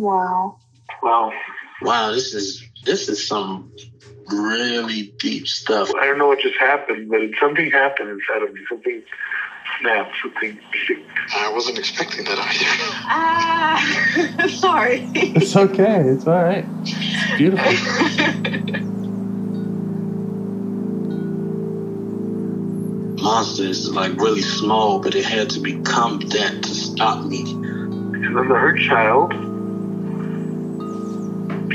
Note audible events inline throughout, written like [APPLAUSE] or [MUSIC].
Wow. Wow. Wow, this is this is some really deep stuff. I don't know what just happened, but something happened inside of me. Something snapped. Something. I wasn't expecting that either. Ah, [LAUGHS] sorry. It's okay. It's all right. It's beautiful. Monsters is like really small, but it had to become that to stop me. Because I'm the hurt child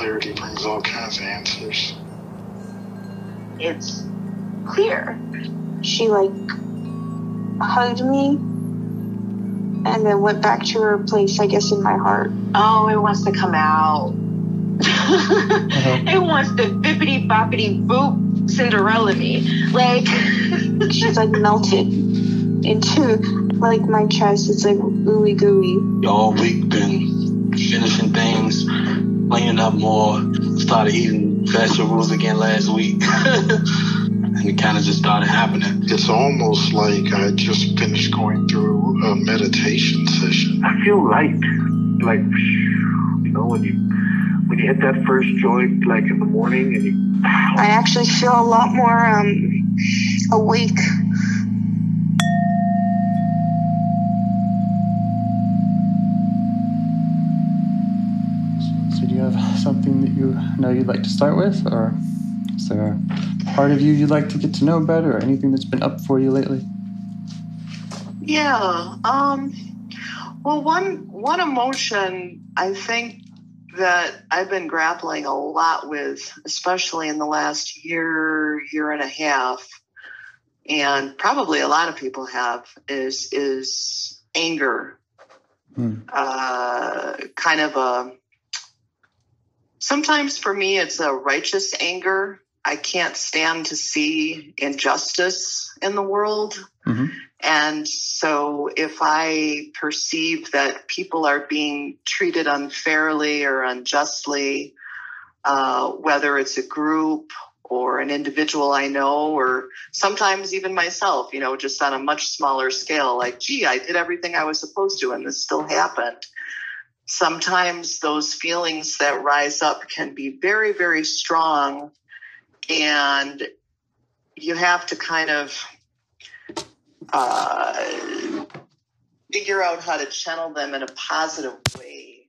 Clarity brings all kinds of answers. It's clear. She like hugged me and then went back to her place, I guess, in my heart. Oh, it wants to come out. Uh-huh. [LAUGHS] it wants to bippity boppity boop Cinderella me. Like, [LAUGHS] She's like melted into like my chest. It's like ooey gooey. Y'all week been finishing things, cleaning up more, started eating vegetables again last week. [LAUGHS] and it kind of just started happening. It's almost like I just finished going through a meditation session. I feel light. Like, you know, when you when you hit that first joint, like in the morning, and you I actually feel a lot more um awake. Something that you know you'd like to start with, or is there a part of you you'd like to get to know better, or anything that's been up for you lately? yeah. Um, well, one one emotion I think that I've been grappling a lot with, especially in the last year, year and a half, and probably a lot of people have, is is anger. Hmm. Uh, kind of a. Sometimes for me, it's a righteous anger. I can't stand to see injustice in the world. hmm And so, if I perceive that people are being treated unfairly or unjustly, uh, whether it's a group or an individual I know, or sometimes even myself, you know, just on a much smaller scale, like, gee, I did everything I was supposed to, and this still happened. Sometimes those feelings that rise up can be very, very strong, and you have to kind of uh, figure out how to channel them in a positive way,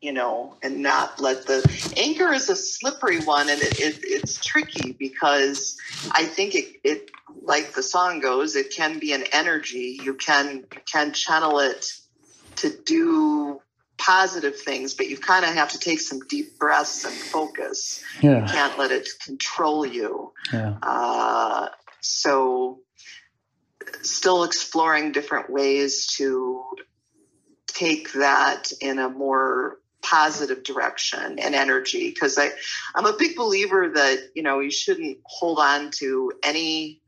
you know, and not let the anger is a slippery one and it, it, it's tricky because I think it, it, like the song goes, it can be an energy. You can, you can channel it to do positive things, but you kind of have to take some deep breaths and focus. You can't let it control you. yeah, Uh, so, still exploring different ways to take that in a more positive direction and energy because I I'm a big believer that you know you shouldn't hold on to any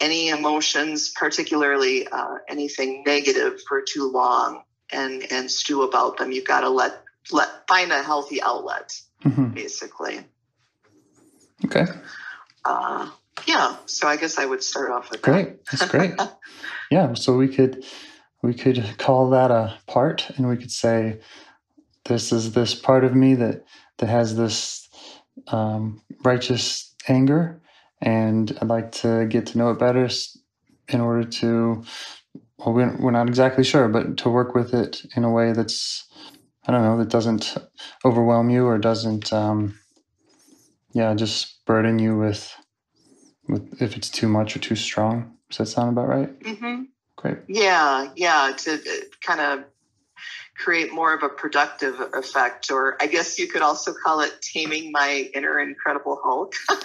any emotions particularly uh, anything negative for too long and and stew about them you've got to let let find a healthy outlet hmm basically Okay, uh, yeah, so I guess I would start off with great. That's great. [LAUGHS] yeah, so we could we could call that a part, and we could say, "This is this part of me that that has this um, righteous anger, and I'd like to get to know it better in order to." Well, we're, we're not exactly sure, but to work with it in a way that's, I don't know, that doesn't overwhelm you or doesn't, um, yeah, just burden you with, with if it's too much or too strong. Does that sound about right? that. hmm Great. Yeah, yeah, to kind of create more of a productive effect, or I guess you could also call it taming my inner Incredible Hulk. [LAUGHS]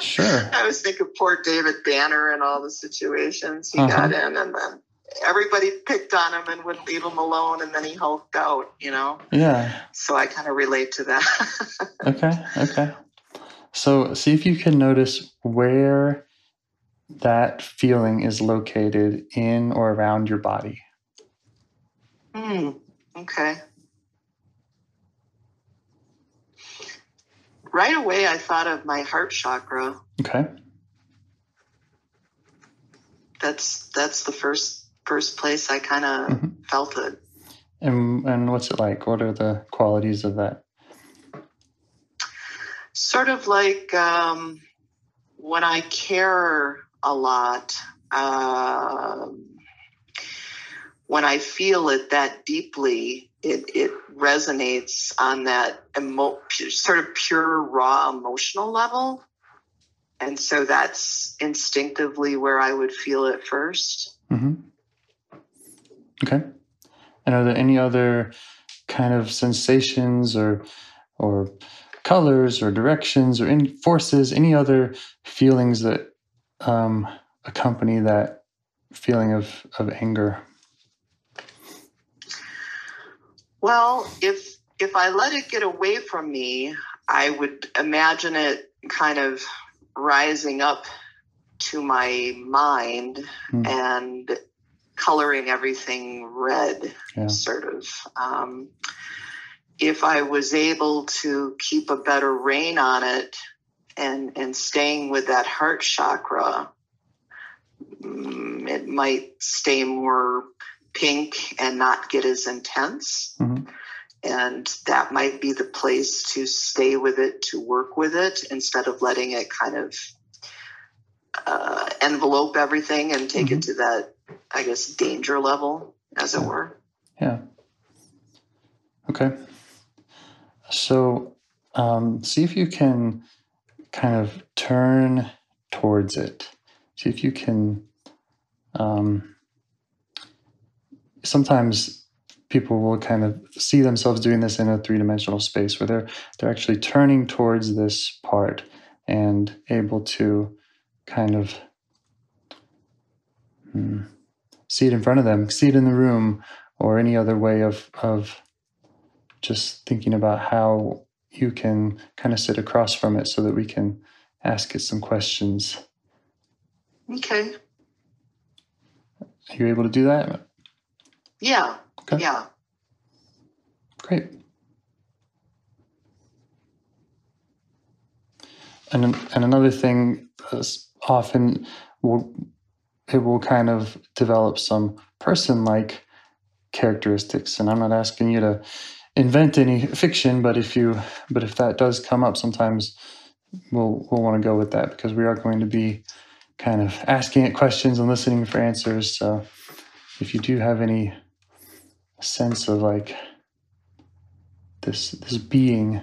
Sure. I was thinking poor David Banner and all the situations he Uh-huh. got in, and then everybody picked on him and wouldn't leave him alone, and then he hulked out. You know. Yeah. So I kind of relate to that. [LAUGHS] Okay. Okay. So see if you can notice where that feeling is located in or around your body. Hmm. Okay. Right away, I thought of my heart chakra. Okay. That's that's the first first place I kind of Mhm. felt it. And and what's it like? What are the qualities of that? Sort of like um, when I care a lot. Um, when I feel it that deeply, it, it resonates on that emo- sort of pure, raw emotional level. And so that's instinctively where I would feel it first. hmm Okay. And are there any other kind of sensations or or colors or directions or any forces, any other feelings that um, accompany that feeling of, of anger? Well, if if I let it get away from me, I would imagine it kind of rising up to my mind Hmm. and coloring everything red, Yeah. sort of. Um, if I was able to keep a better rein on it and and staying with that heart chakra, mm, it might stay more pink and not get as intense. Mhm. And that might be the place to stay with it, to work with it, instead of letting it kind of uh, envelope everything and take it to that, I guess, danger level, as it were. Yeah. Okay. So, um, see if you can kind of turn towards it. See if you can. Um, sometimes people will kind of see themselves doing this in a three-dimensional space where they're they're actually turning towards this part and able to kind of hmm, see it in front of them, see it in the room, or any other way of of just thinking about how you can kind of sit across from it so that we can ask it some questions. Okay. Are you able to do that? Yeah. Okay. Yeah. Great. And and another thing often will it will kind of develop some person-like characteristics. And I'm not asking you to invent any fiction, but if you but if that does come up, sometimes we'll we'll want to go with that because we are going to be kind of asking it questions and listening for answers. So if you do have any sense of like this this being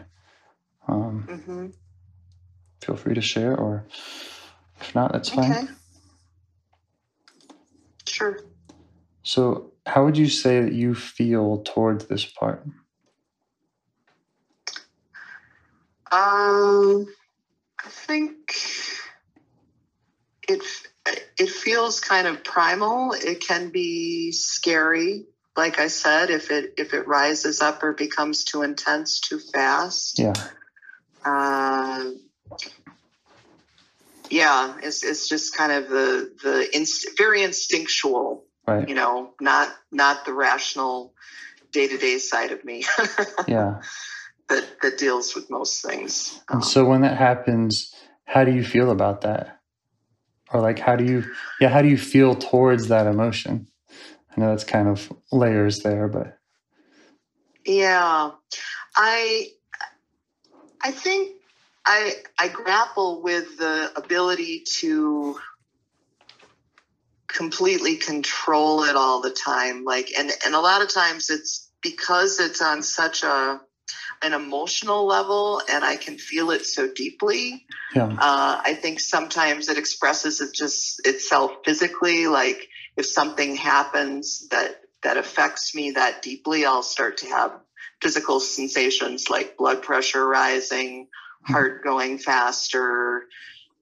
um, hmm feel free to share or if not that's fine Okay. Sure. so how would you say that you feel towards this part Um, I think it it feels kind of primal. It can be scary, like I said, if it if it rises up or becomes too intense too fast. yeah Uh, yeah, it's it's just kind of the the inst- very instinctual, right. you know, not not the rational day to day side of me. [LAUGHS] Yeah. That that deals with most things. Um, and so when that happens how do you feel about that? Or like how do you yeah how do you feel towards that emotion? I know that's kind of layers there but Yeah, I I think I I grapple with the ability to completely control it all the time. Like and and a lot of times it's because it's on such a an emotional level and I can feel it so deeply. yeah Uh, I think sometimes it expresses it just itself physically. Like if something happens that that affects me that deeply, I'll start to have physical sensations like blood pressure rising, heart going faster,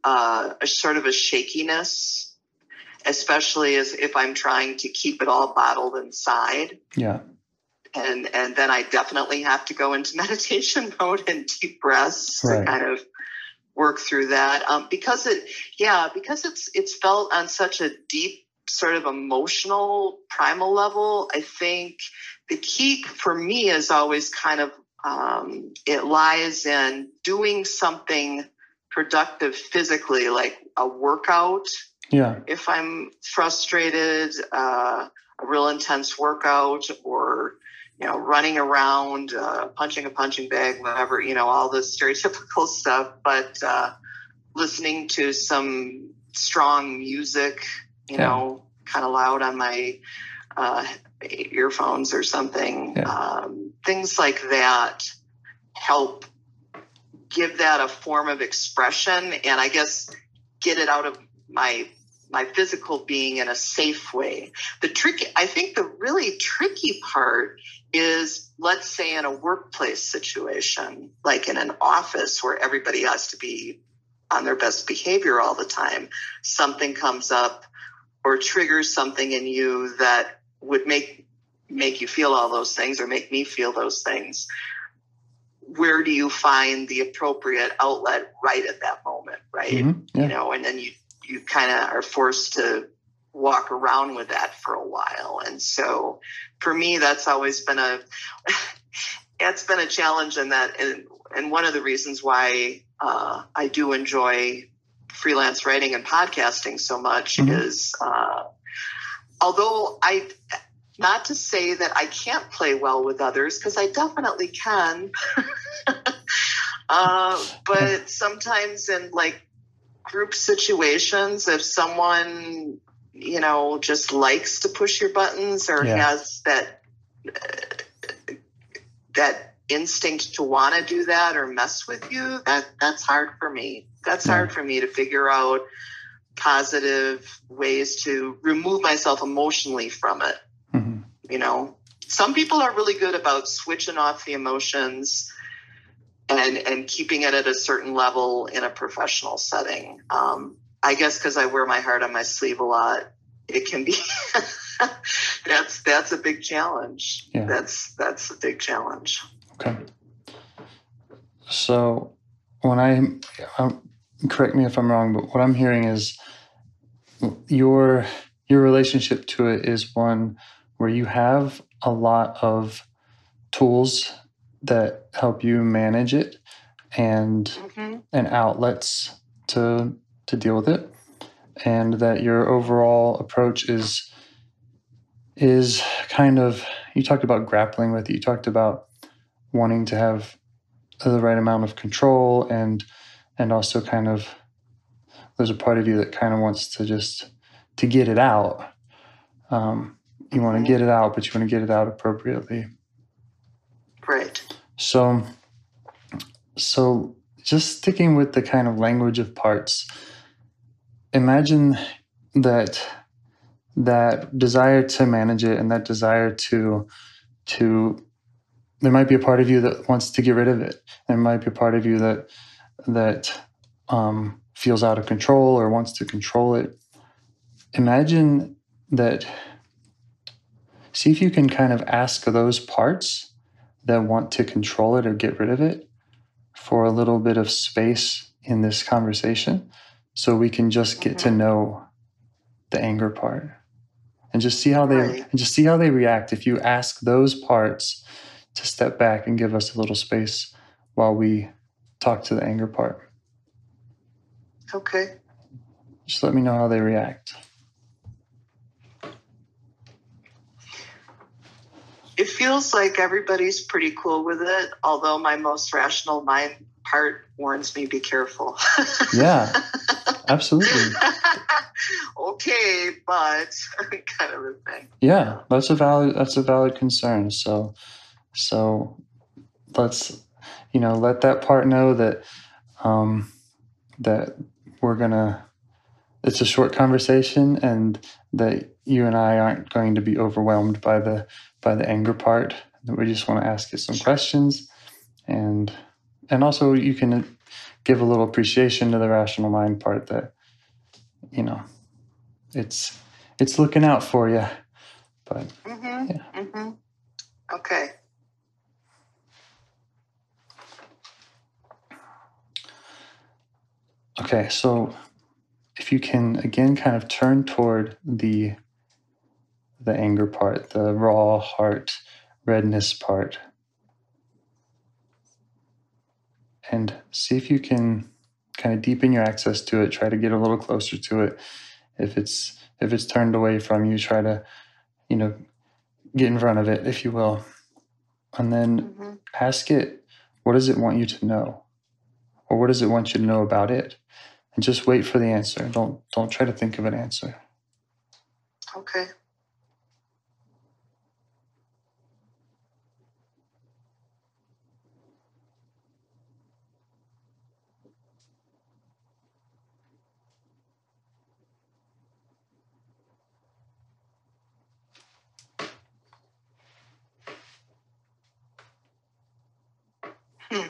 uh, a sort of a shakiness. especially as if I'm trying to keep it all bottled inside. Yeah. And and then I definitely have to go into [LAUGHS] meditation mode and deep breaths right. to kind of work through that. Um, because it yeah, because it's it's felt on such a deep sort of emotional primal level, I think the key for me is always kind of um, it lies in doing something productive physically, like a workout. Yeah. If I'm frustrated, uh, a real intense workout, or you know, running around, uh, punching a punching bag, whatever, you know, all the stereotypical [LAUGHS] stuff. But uh, listening to some strong music, you yeah. know, kind of loud on my uh, earphones or something. Yeah. Um, things like that help give that a form of expression and I guess get it out of my my physical being in a safe way. The tricky I think the really tricky part is let's say in a workplace situation, like in an office where everybody has to be on their best behavior all the time, something comes up or triggers something in you that would make make you feel all those things or make me feel those things where do you find the appropriate outlet right at that moment right mm-hmm. yeah. you know and then you you kind of are forced to walk around with that for a while and so for me that's always been a [LAUGHS] it's been a challenge and that and, and one of the reasons why uh, i do enjoy freelance writing and podcasting so much mm-hmm. is uh, although i not to say that I can't play well with others, because I definitely can. [LAUGHS] uh, but sometimes in like group situations, if someone, you know, just likes to push your buttons or yeah. has that, uh, that instinct to want to do that or mess with you, that that's hard for me. That's hard for me to figure out positive ways to remove myself emotionally from it. You know, some people are really good about switching off the emotions and and keeping it at a certain level in a professional setting. Um, I guess because I wear my heart on my sleeve a lot, it can be [LAUGHS] that's that's a big challenge. Yeah. That's that's a big challenge. Okay. So when I um, correct me if I'm wrong, but what I'm hearing is your your relationship to it is one where you have a lot of tools that help you manage it and mm-hmm. and outlets to to deal with it and that your overall approach is is kind of you talked about grappling with it you talked about wanting to have the right amount of control and and also kind of there's a part of you that kind of wants to just to get it out um, you want to get it out, but you want to get it out appropriately. Right. So, so just sticking with the kind of language of parts, imagine that that desire to manage it and that desire to to there might be a part of you that wants to get rid of it. There might be a part of you that that um, feels out of control or wants to control it. Imagine that see if you can kind of ask those parts that want to control it or get rid of it for a little bit of space in this conversation so we can just get to mm-hmm. know the anger part and just see how they right. and just see how they react if you ask those parts to step back and give us a little space while we talk to the anger part okay just let me know how they react it feels like everybody's pretty cool with it, although my most rational mind part warns me be careful. [LAUGHS] yeah, absolutely. [LAUGHS] okay, but [LAUGHS] kind of a thing. Yeah, that's a valid that's a valid concern. So so let's you know let that part know that um that we're gonna it's a short conversation and that you and I aren't going to be overwhelmed by the by the anger part. That We just want to ask you some questions, and and also you can give a little appreciation to the rational mind part that you know it's it's looking out for you. But Mm-hmm. Yeah. Mm-hmm. Okay. okay, so if you can again kind of turn toward the the anger part, the raw heart redness part, and see if you can kind of deepen your access to it. Try to get a little closer to it. If it's if it's turned away from you, try to you know get in front of it, if you will, and then Mm-hmm. ask it what does it want you to know or what does it want you to know about it and just wait for the answer don't don't try to think of an answer Okay. Hmm.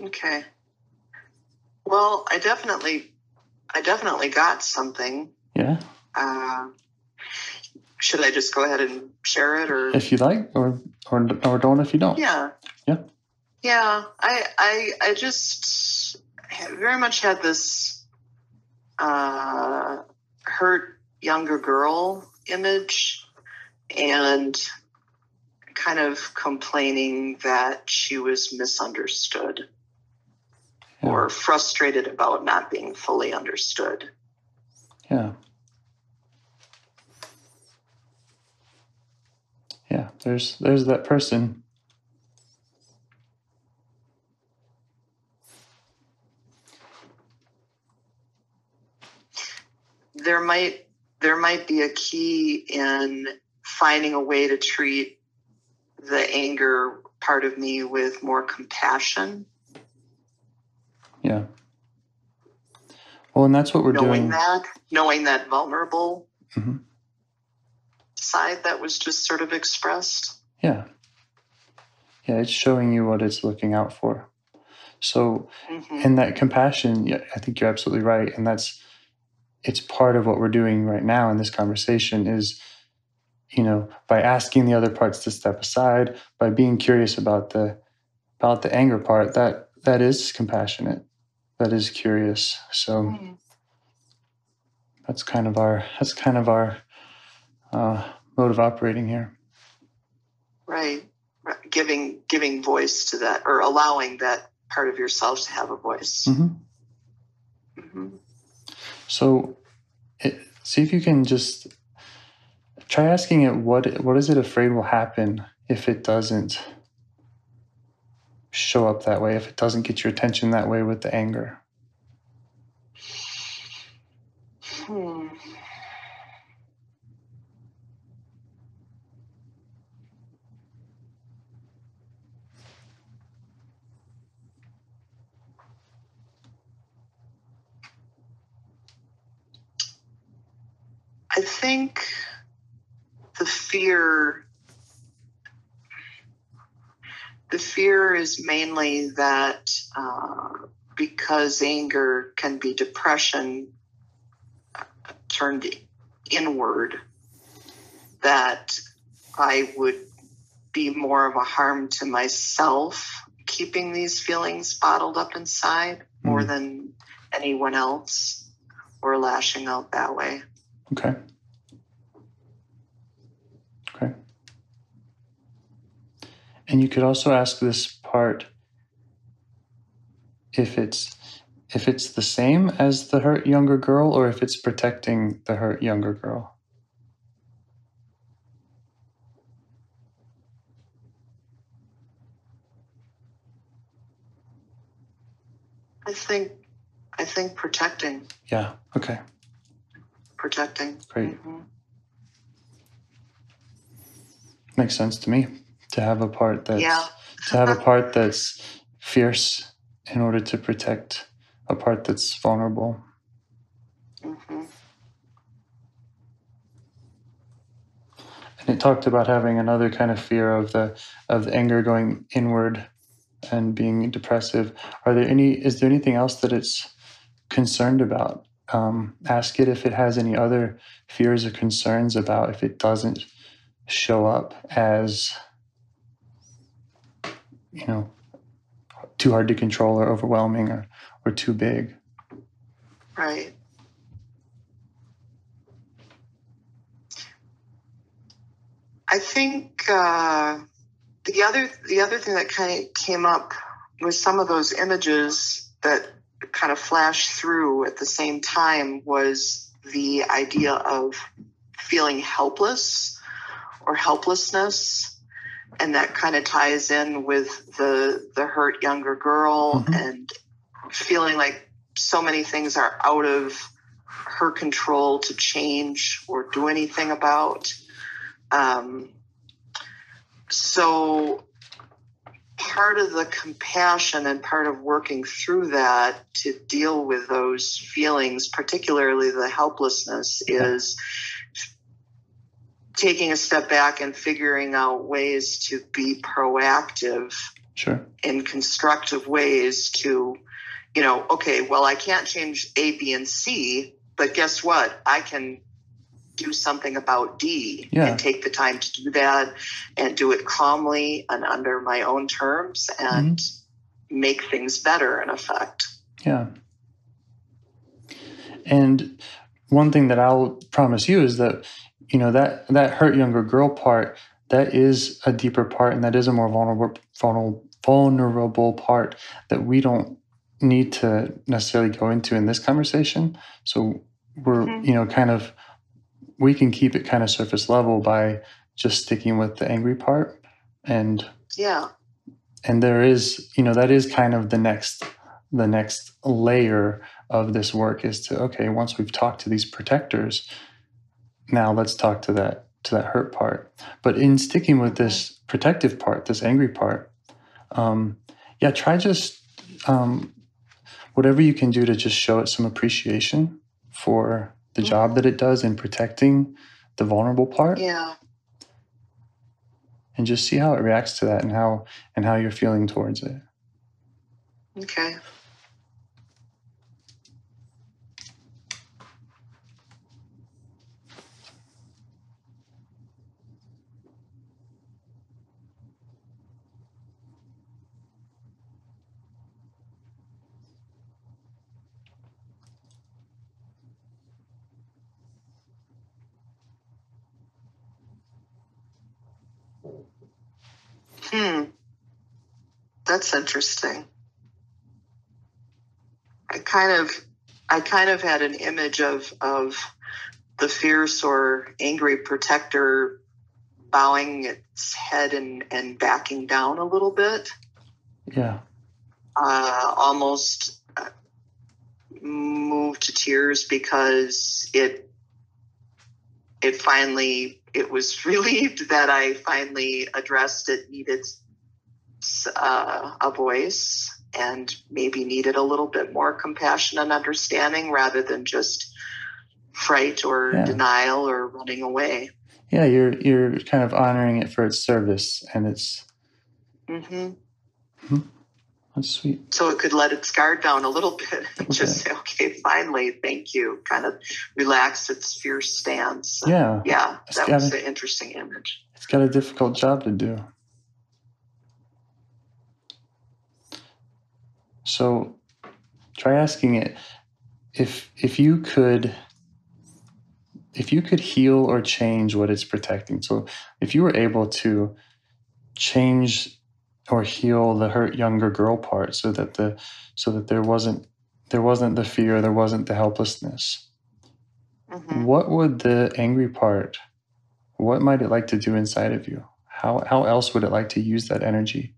Okay. Well, I definitely, I definitely got something. yeah Uh, should I just go ahead and share it, or if you like or or, or don't if you don't yeah, Yeah. yeah? I, I, I just very much had this uh, hurt younger girl image, and kind of complaining that she was misunderstood Yeah. or frustrated about not being fully understood. yeah yeah there's there's that person there might there might be a key in finding a way to treat the anger part of me with more compassion yeah. Well and that's what we're knowing doing. that knowing that vulnerable Mhm. side that was just sort of expressed. Yeah. Yeah it's showing you what it's looking out for. So Mhm. and that compassion yeah i think you're absolutely right and that's it's part of what we're doing right now in this conversation is you know by asking the other parts to step aside by being curious about the about the anger part that that is compassionate that is curious so Mhm. that's kind of our that's kind of our uh, mode of operating here right right. giving giving voice to that or allowing that part of yourself to have a voice hmm Mhm. So, it, see if you can just try asking it what what is it afraid will happen if it doesn't show up that way, if it doesn't get your attention that way with the anger. Hmm. I think the fear the fear is mainly that uh, because anger can be depression turned inward that i would be more of a harm to myself keeping these feelings bottled up inside more Mm. than anyone else or lashing out that way. Okay. And you could also ask this part if it's if it's the same as the hurt younger girl or if it's protecting the hurt younger girl. i think i think protecting Yeah. Okay. protecting Great. Mhm. Makes sense to me to have a part that's Yeah. to have a part that's fierce in order to protect a part that's vulnerable. Mhm. And it talked about having another kind of fear of the of the anger going inward and being depressive. Are there any? Is there anything else that it's concerned about? Um, ask it if it has any other fears or concerns about if it doesn't show up as you know too hard to control or overwhelming or or too big. Right. I think uh, the other the other thing that kind of came up was some of those images that kind of flashed through at the same time was the idea of feeling helpless or helplessness and that kind of ties in with the the hurt younger girl Mhm. and feeling like so many things are out of her control to change or do anything about um, so part of the compassion and part of working through that to deal with those feelings particularly the helplessness is taking a step back and figuring out ways to be proactive Sure. in constructive ways to, you know, okay, well, I can't change A, B, and C, but guess what? I can do something about D Yeah. and take the time to do that and do it calmly and under my own terms and mm-hmm. make things better in effect. Yeah. And one thing that I'll promise you is that you know that that hurt younger girl part that is a deeper part and that is a more vulnerable vulnerable vulnerable part that we don't need to necessarily go into in this conversation. So we're Mhm. you know kind of we can keep it kind of surface level by just sticking with the angry part and Yeah. and there is you know that is kind of the next the next layer of this work is to okay once we've talked to these protectors now let's talk to that to that hurt part. But in sticking with this protective part this angry part um, yeah try just um, whatever you can do to just show it some appreciation for the job that it does in protecting the vulnerable part. Yeah. and just see how it reacts to that and how and how you're feeling towards it. Okay. Hmm. That's interesting. I kind of I kind of had an image of of the fierce or angry protector bowing its head and, and backing down a little bit, yeah uh, almost uh, moved to tears because it it finally it was relieved that I finally addressed it needed uh, a voice and maybe needed a little bit more compassion and understanding rather than just fright or Yeah. denial or running away. yeah you're you're kind of honoring it for its service and it's hmm that's sweet So it could let its guard down a little [LAUGHS] bit and just say, okay, finally, thank you. Kind of relax its fierce stance. yeah Yeah, It's that was gotta- an interesting image. it's got a difficult job to do so try asking it if if you could if you could heal or change what it's protecting so if you were able to change or heal the hurt younger girl part so that the so that there wasn't there wasn't the fear there wasn't the helplessness. Hmm what would the angry part what might it like to do inside of you? How how else would it like to use that energy?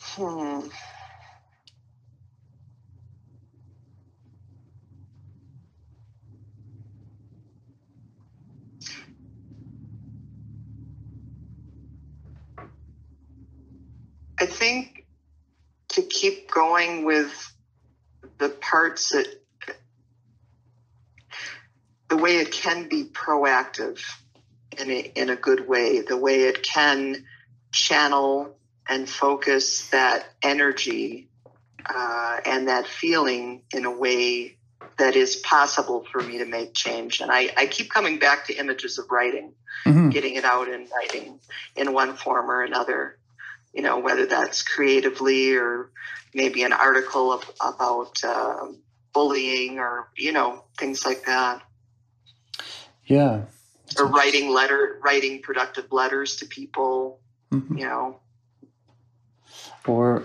Hmm. I think to keep going with the parts that the way it can be proactive in a, in a good way, the way it can channel and focus that energy uh, and that feeling in a way that is possible for me to make change. And I, I keep coming back to images of writing, Mhm. getting it out in writing in one form or another, you know, whether that's creatively or maybe an article of, about uh, bullying or, you know, things like that. Yeah. Or writing letter, writing productive letters to people, Mhm. you know. Or,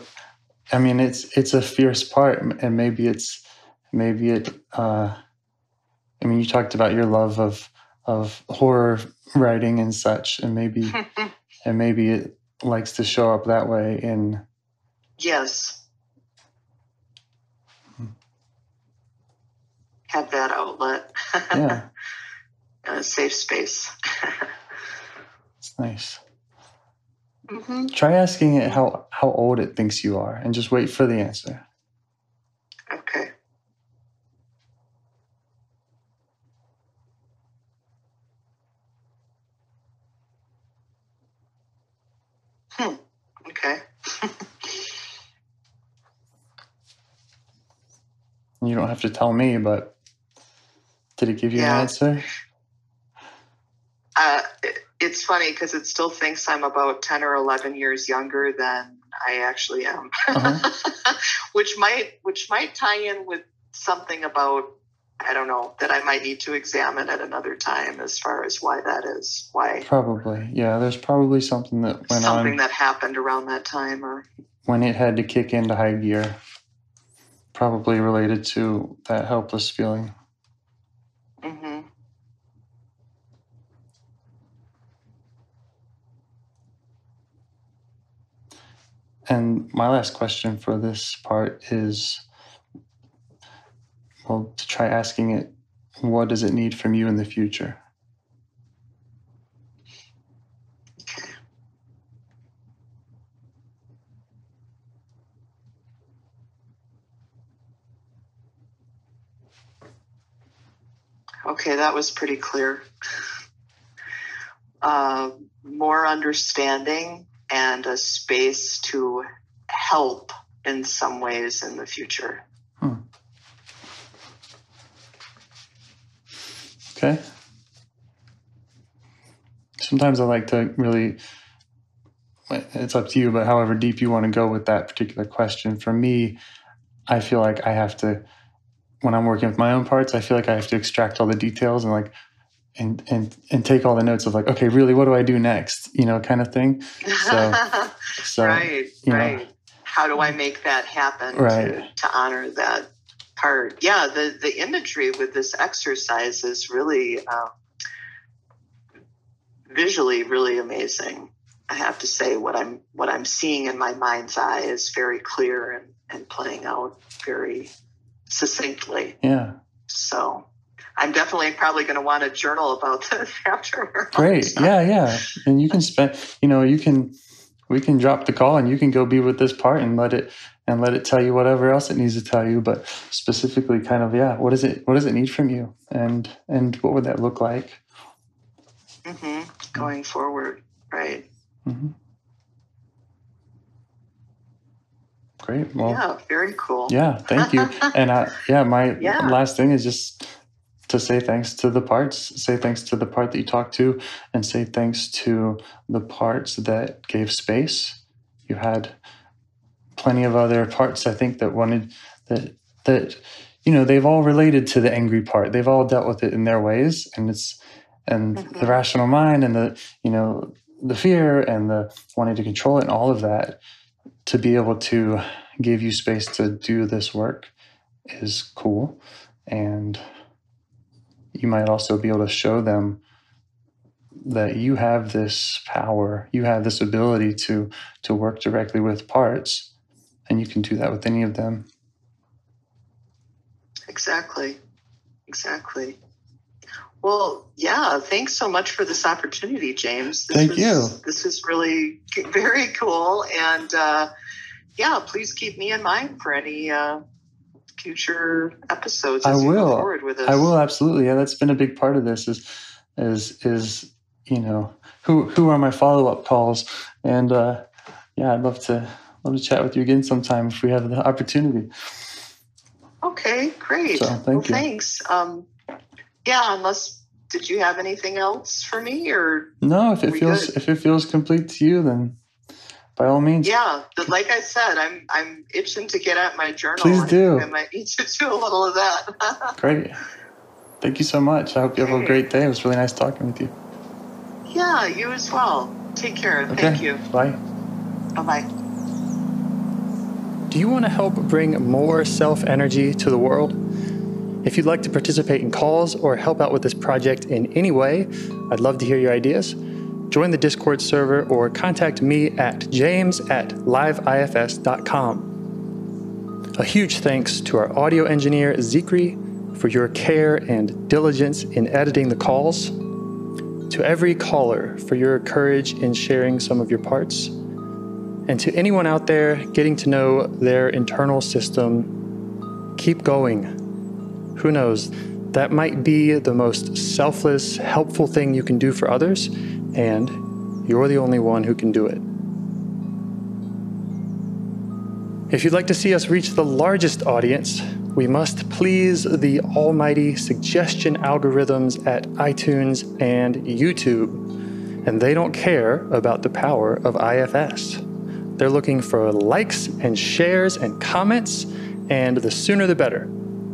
I mean, it's it's a fierce part, and maybe it's maybe it. Uh, I mean, you talked about your love of of horror writing and such, and maybe [LAUGHS] and maybe it likes to show up that way in yes. Hmm. Have that outlet. yeah, [LAUGHS] a safe space. [LAUGHS] it's nice. mm-hmm. Try asking it how how old it thinks you are, and just wait for the answer. Okay. Hmm. Okay. You don't have to tell me, but did it give you Yeah. an answer? Uh, it's funny because it still thinks I'm about 10 or 11 years younger than I actually am. Uh-huh. [LAUGHS] which might which might tie in with something about I don't know that I might need to examine at another time as far as why that is. Why Probably, yeah. There's probably something that went something on that happened around that time or when it had to kick into high gear. Probably related to that helpless feeling. Mm-hmm. And my last question for this part is well, to try asking it, what does it need from you in the future? Okay, that was pretty clear. Uh, more understanding and a space to help in some ways in the future. Okay. Sometimes I like to really, it's up to you, but however deep you want to go with that particular question. For me, I feel like I have to, when I'm working with my own parts, I feel like I have to extract all the details and like, and, and, and take all the notes of like, okay, really, what do I do next? You know, kind of thing. So, [LAUGHS] so right, you know. right. How do I make that happen Right. to, to honor that part? Yeah, the, the imagery with this exercise is really um, visually really amazing. I have to say what I'm what I'm seeing in my mind's eye is very clear and, and playing out very succinctly. yeah, So I'm definitely probably going to want to journal about [LAUGHS] this afterwards. great. Yeah, yeah. And you can spend, you know, you can, we can drop the call and you can go be with this part and let it, and let it tell you whatever else it needs to tell you. But specifically kind of, yeah, what is it, what does it need from you? And, and what would that look like? hmm Going forward, right? hmm Great. Well, yeah, very cool. Yeah, thank you. and uh, yeah, my [LAUGHS] Yeah. last thing is just to say thanks to the parts, say thanks to the part that you talked to, and say thanks to the parts that gave space. You had plenty of other parts, I think, that wanted that that you know they've all related to the angry part. They've all dealt with it in their ways, and it's and the Mhm. rational mind and the you know the fear and the wanting to control it and all of that to be able to give you space to do this work is cool. And you might also be able to show them that you have this power, you have this ability to to work directly with parts, and you can do that with any of them. Exactly. Exactly. Well, yeah, thanks so much for this opportunity, James. This Thank was, you. This is really [LAUGHS] very cool. And uh, yeah, please keep me in mind for any uh, future episodes I will. go forward with this. I will absolutely. Yeah, that's been a big part of this. Is is is you know, who who are my follow up calls? And uh, yeah, I'd love to love to chat with you again sometime if we have the opportunity. Okay, great. So, thank well, you. Thanks. Um, yeah, unless did you have anything else for me or No, if it feels good. if it feels complete to you, then by all means. yeah, but like I said, I'm I'm itching to get at my journal. Please I think do. I might need to do a little of that. [LAUGHS] Great. Thank you so much. I hope you have a great day. It was really nice talking with you. yeah, you as well. Take care. Okay. Thank you. Bye. Bye bye. Do you want to help bring more self energy to the world? If you'd like to participate in calls or help out with this project in any way, I'd love to hear your ideas. Join the Discord server or contact me at james at liveifs.com. A huge thanks to our audio engineer, Zikri, for your care and diligence in editing the calls. To every caller for your courage in sharing some of your parts. And to anyone out there getting to know their internal system, keep going. Who knows? That might be the most selfless, helpful thing you can do for others, and you're the only one who can do it. If you'd like to see us reach the largest audience, we must please the almighty suggestion algorithms at iTunes and YouTube. And they don't care about the power of IFS. They're looking for likes and shares and comments, and the sooner the better.